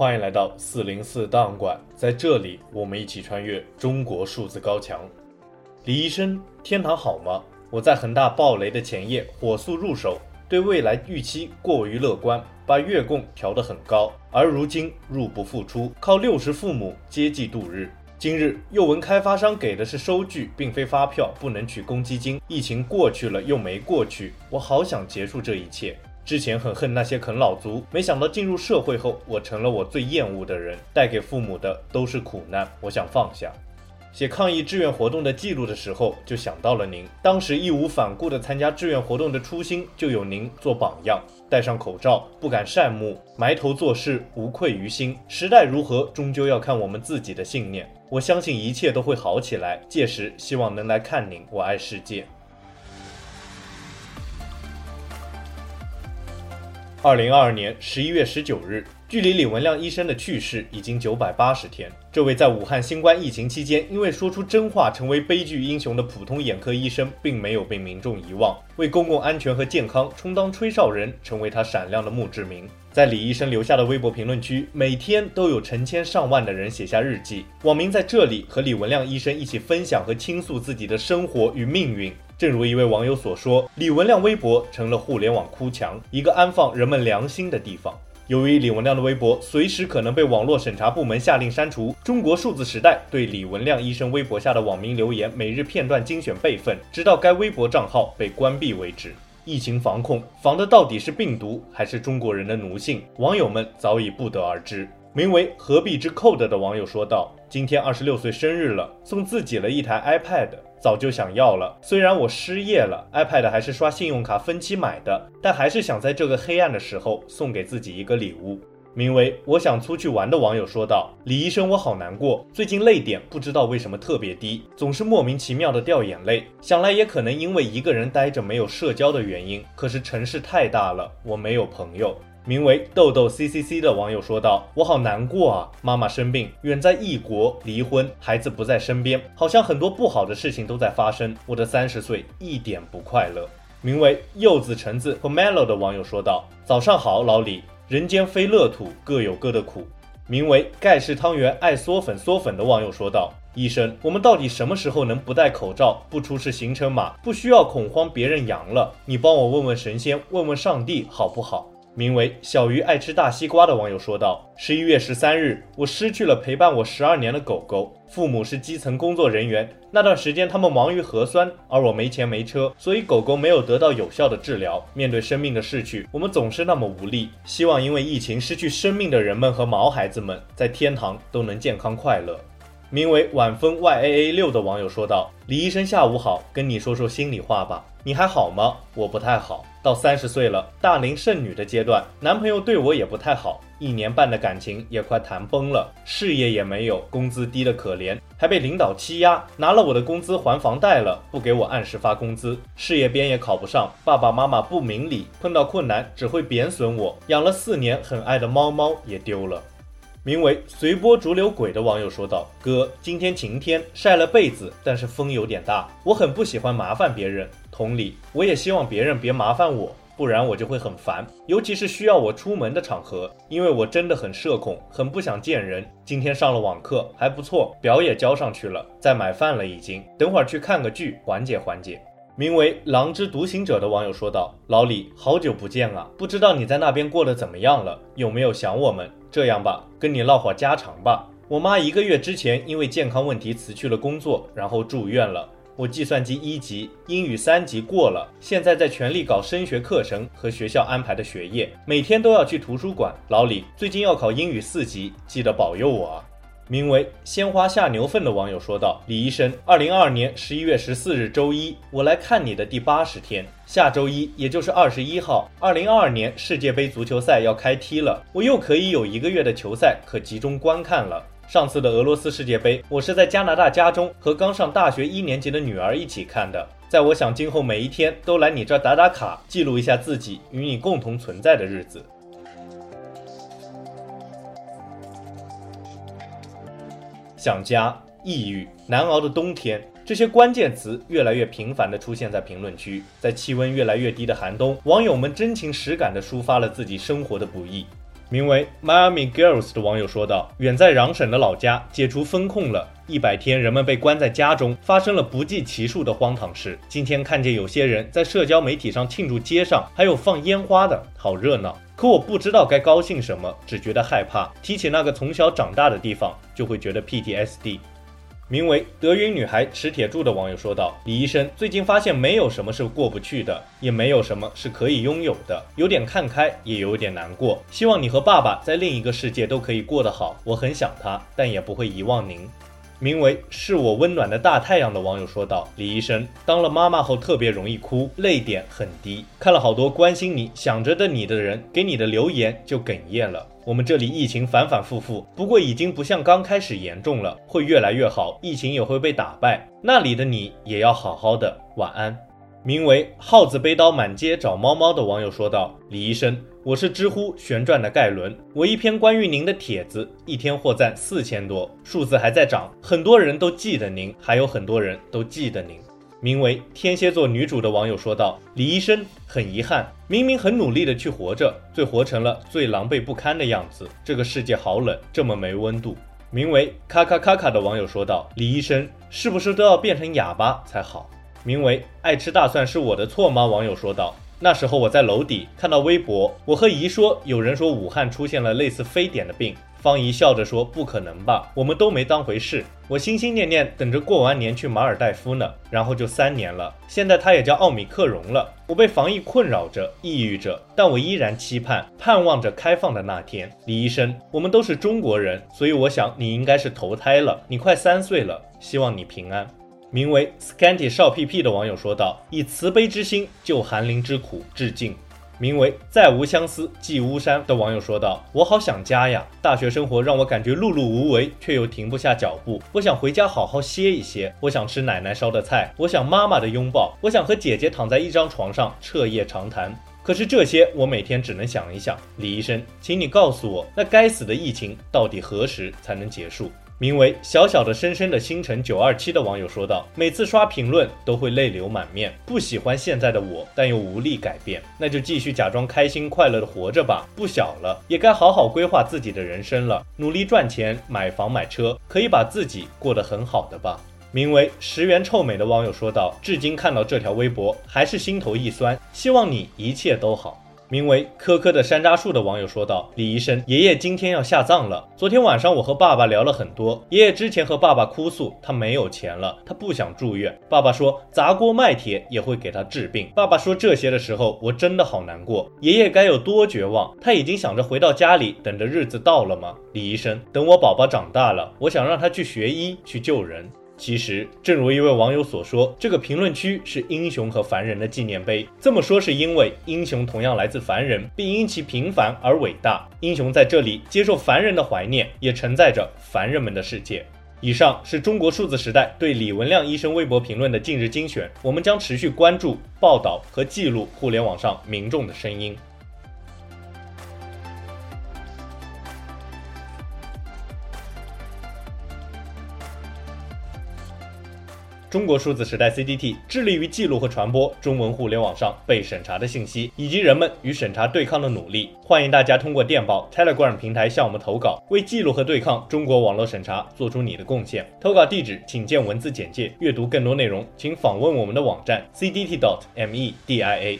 欢迎来到四零四档案馆，在这里，我们一起穿越中国数字高墙。李医生，天堂好吗？我在恒大暴雷的前夜火速入手，对未来预期过于乐观，把月供调得很高，而如今入不敷出，靠六十父母接济度日。今日又闻开发商给的是收据，并非发票，不能取公积金。疫情过去了又没过去，我好想结束这一切。之前很恨那些啃老族，没想到进入社会后，我成了我最厌恶的人，带给父母的都是苦难。我想放下。写抗疫志愿活动的记录的时候，就想到了您。当时义无反顾地参加志愿活动的初心，就有您做榜样。戴上口罩，不敢善目，埋头做事，无愧于心。时代如何，终究要看我们自己的信念。我相信一切都会好起来。届时，希望能来看您。我爱世界。二零二二年十一月十九日，距离李文亮医生的去世已经九百八十天。这位在武汉新冠疫情期间因为说出真话成为悲剧英雄的普通眼科医生，并没有被民众遗忘，为公共安全和健康充当吹哨人，成为他闪亮的墓志铭。在李医生留下的微博评论区，每天都有成千上万的人写下日记，网民在这里和李文亮医生一起分享和倾诉自己的生活与命运。正如一位网友所说，李文亮微博成了互联网哭墙，一个安放人们良心的地方。由于李文亮的微博随时可能被网络审查部门下令删除，中国数字时代对李文亮医生微博下的网民留言每日片段精选备份，直到该微博账号被关闭为止。疫情防控防的到底是病毒，还是中国人的奴性？网友们早已不得而知。名为何必之 code 的网友说道：“今天二十六岁生日了，送自己了一台 iPad。”早就想要了，虽然我失业了，iPad 还是刷信用卡分期买的，但还是想在这个黑暗的时候送给自己一个礼物。名为“我想出去玩”的网友说道：“李医生，我好难过，最近泪点不知道为什么特别低，总是莫名其妙的掉眼泪。想来也可能因为一个人待着没有社交的原因。可是城市太大了，我没有朋友。”名为豆豆 ccc 的网友说道：“我好难过啊，妈妈生病，远在异国，离婚，孩子不在身边，好像很多不好的事情都在发生。我的三十岁一点不快乐。”名为柚子橙子和 Melo 的网友说道：“早上好，老李，人间非乐土，各有各的苦。”名为盖世汤圆爱嗦粉嗦粉的网友说道：“医生，我们到底什么时候能不戴口罩，不出示行程码，不需要恐慌别人阳了？你帮我问问神仙，问问上帝，好不好？”名为小鱼爱吃大西瓜的网友说道：“十一月十三日，我失去了陪伴我十二年的狗狗。父母是基层工作人员，那段时间他们忙于核酸，而我没钱没车，所以狗狗没有得到有效的治疗。面对生命的逝去，我们总是那么无力。希望因为疫情失去生命的人们和毛孩子们，在天堂都能健康快乐。”名为晚风 yaa 六的网友说道：“李医生，下午好，跟你说说心里话吧。你还好吗？我不太好。”到三十岁了，大龄剩女的阶段，男朋友对我也不太好，一年半的感情也快谈崩了，事业也没有，工资低得可怜，还被领导欺压，拿了我的工资还房贷了，不给我按时发工资，事业编也考不上，爸爸妈妈不明理，碰到困难只会贬损我，养了四年很爱的猫猫也丢了。名为随波逐流鬼的网友说道：“哥，今天晴天，晒了被子，但是风有点大，我很不喜欢麻烦别人。同理，我也希望别人别麻烦我，不然我就会很烦，尤其是需要我出门的场合，因为我真的很社恐，很不想见人。今天上了网课，还不错，表也交上去了，在买饭了已经，等会儿去看个剧，缓解缓解。”名为“狼之独行者”的网友说道：“老李，好久不见啊，不知道你在那边过得怎么样了，有没有想我们？这样吧，跟你唠会家常吧。我妈一个月之前因为健康问题辞去了工作，然后住院了。我计算机一级，英语三级过了，现在在全力搞升学课程和学校安排的学业，每天都要去图书馆。老李，最近要考英语四级，记得保佑我啊。”名为“鲜花下牛粪”的网友说道：“李医生，二零二二年十一月十四日周一，我来看你的第八十天。下周一，也就是二十一号，二零二二年世界杯足球赛要开踢了，我又可以有一个月的球赛可集中观看了。上次的俄罗斯世界杯，我是在加拿大家中和刚上大学一年级的女儿一起看的。在我想今后每一天都来你这儿打打卡，记录一下自己与你共同存在的日子。”想家、抑郁、难熬的冬天，这些关键词越来越频繁地出现在评论区。在气温越来越低的寒冬，网友们真情实感地抒发了自己生活的不易。名为 Miami Girls 的网友说道：“远在壤省的老家解除封控了，一百天人们被关在家中，发生了不计其数的荒唐事。今天看见有些人在社交媒体上庆祝，街上还有放烟花的，好热闹。可我不知道该高兴什么，只觉得害怕。提起那个从小长大的地方，就会觉得 PTSD。”名为德云女孩持铁柱的网友说道：“李医生，最近发现没有什么是过不去的，也没有什么是可以拥有的，有点看开，也有点难过。希望你和爸爸在另一个世界都可以过得好。我很想他，但也不会遗忘您。”名为“是我温暖的大太阳”的网友说道：“李医生，当了妈妈后特别容易哭，泪点很低。看了好多关心你、想着的你的人给你的留言，就哽咽了。我们这里疫情反反复复，不过已经不像刚开始严重了，会越来越好，疫情也会被打败。那里的你也要好好的，晚安。”名为“耗子背刀满街找猫猫”的网友说道：“李医生。”我是知乎旋转的盖伦，我一篇关于您的帖子，一天获赞四千多，数字还在涨，很多人都记得您，还有很多人都记得您。名为天蝎座女主的网友说道：“李医生，很遗憾，明明很努力的去活着，最活成了最狼狈不堪的样子。这个世界好冷，这么没温度。”名为卡卡卡卡的网友说道：“李医生，是不是都要变成哑巴才好？”名为爱吃大蒜是我的错吗？网友说道。那时候我在楼底看到微博，我和姨说，有人说武汉出现了类似非典的病，方姨笑着说不可能吧，我们都没当回事。我心心念念等着过完年去马尔代夫呢，然后就三年了，现在它也叫奥米克戎了。我被防疫困扰着，抑郁着，但我依然期盼、盼望着开放的那天。李医生，我们都是中国人，所以我想你应该是投胎了，你快三岁了，希望你平安。名为 Scanty 少屁屁的网友说道：“以慈悲之心救寒林之苦，致敬。”名为再无相思寄巫山的网友说道：“我好想家呀！大学生活让我感觉碌碌无为，却又停不下脚步。我想回家好好歇一歇，我想吃奶奶烧的菜，我想妈妈的拥抱，我想和姐姐躺在一张床上彻夜长谈。可是这些，我每天只能想一想。李医生，请你告诉我，那该死的疫情到底何时才能结束？”名为小小的深深的星辰九二七的网友说道：“每次刷评论都会泪流满面，不喜欢现在的我，但又无力改变，那就继续假装开心快乐的活着吧。不小了，也该好好规划自己的人生了，努力赚钱，买房买车，可以把自己过得很好的吧。”名为十元臭美的网友说道：“至今看到这条微博，还是心头一酸，希望你一切都好。”名为科科的山楂树的网友说道：“李医生，爷爷今天要下葬了。昨天晚上我和爸爸聊了很多。爷爷之前和爸爸哭诉，他没有钱了，他不想住院。爸爸说砸锅卖铁也会给他治病。爸爸说这些的时候，我真的好难过。爷爷该有多绝望？他已经想着回到家里，等着日子到了吗？李医生，等我宝宝长大了，我想让他去学医，去救人。”其实，正如一位网友所说，这个评论区是英雄和凡人的纪念碑。这么说是因为英雄同样来自凡人，并因其平凡而伟大。英雄在这里接受凡人的怀念，也承载着凡人们的世界。以上是中国数字时代对李文亮医生微博评论的近日精选。我们将持续关注、报道和记录互联网上民众的声音。中国数字时代 CDT 致力于记录和传播中文互联网上被审查的信息，以及人们与审查对抗的努力。欢迎大家通过电报 Telegram 平台向我们投稿，为记录和对抗中国网络审查做出你的贡献。投稿地址请见文字简介。阅读更多内容，请访问我们的网站 cdt.media。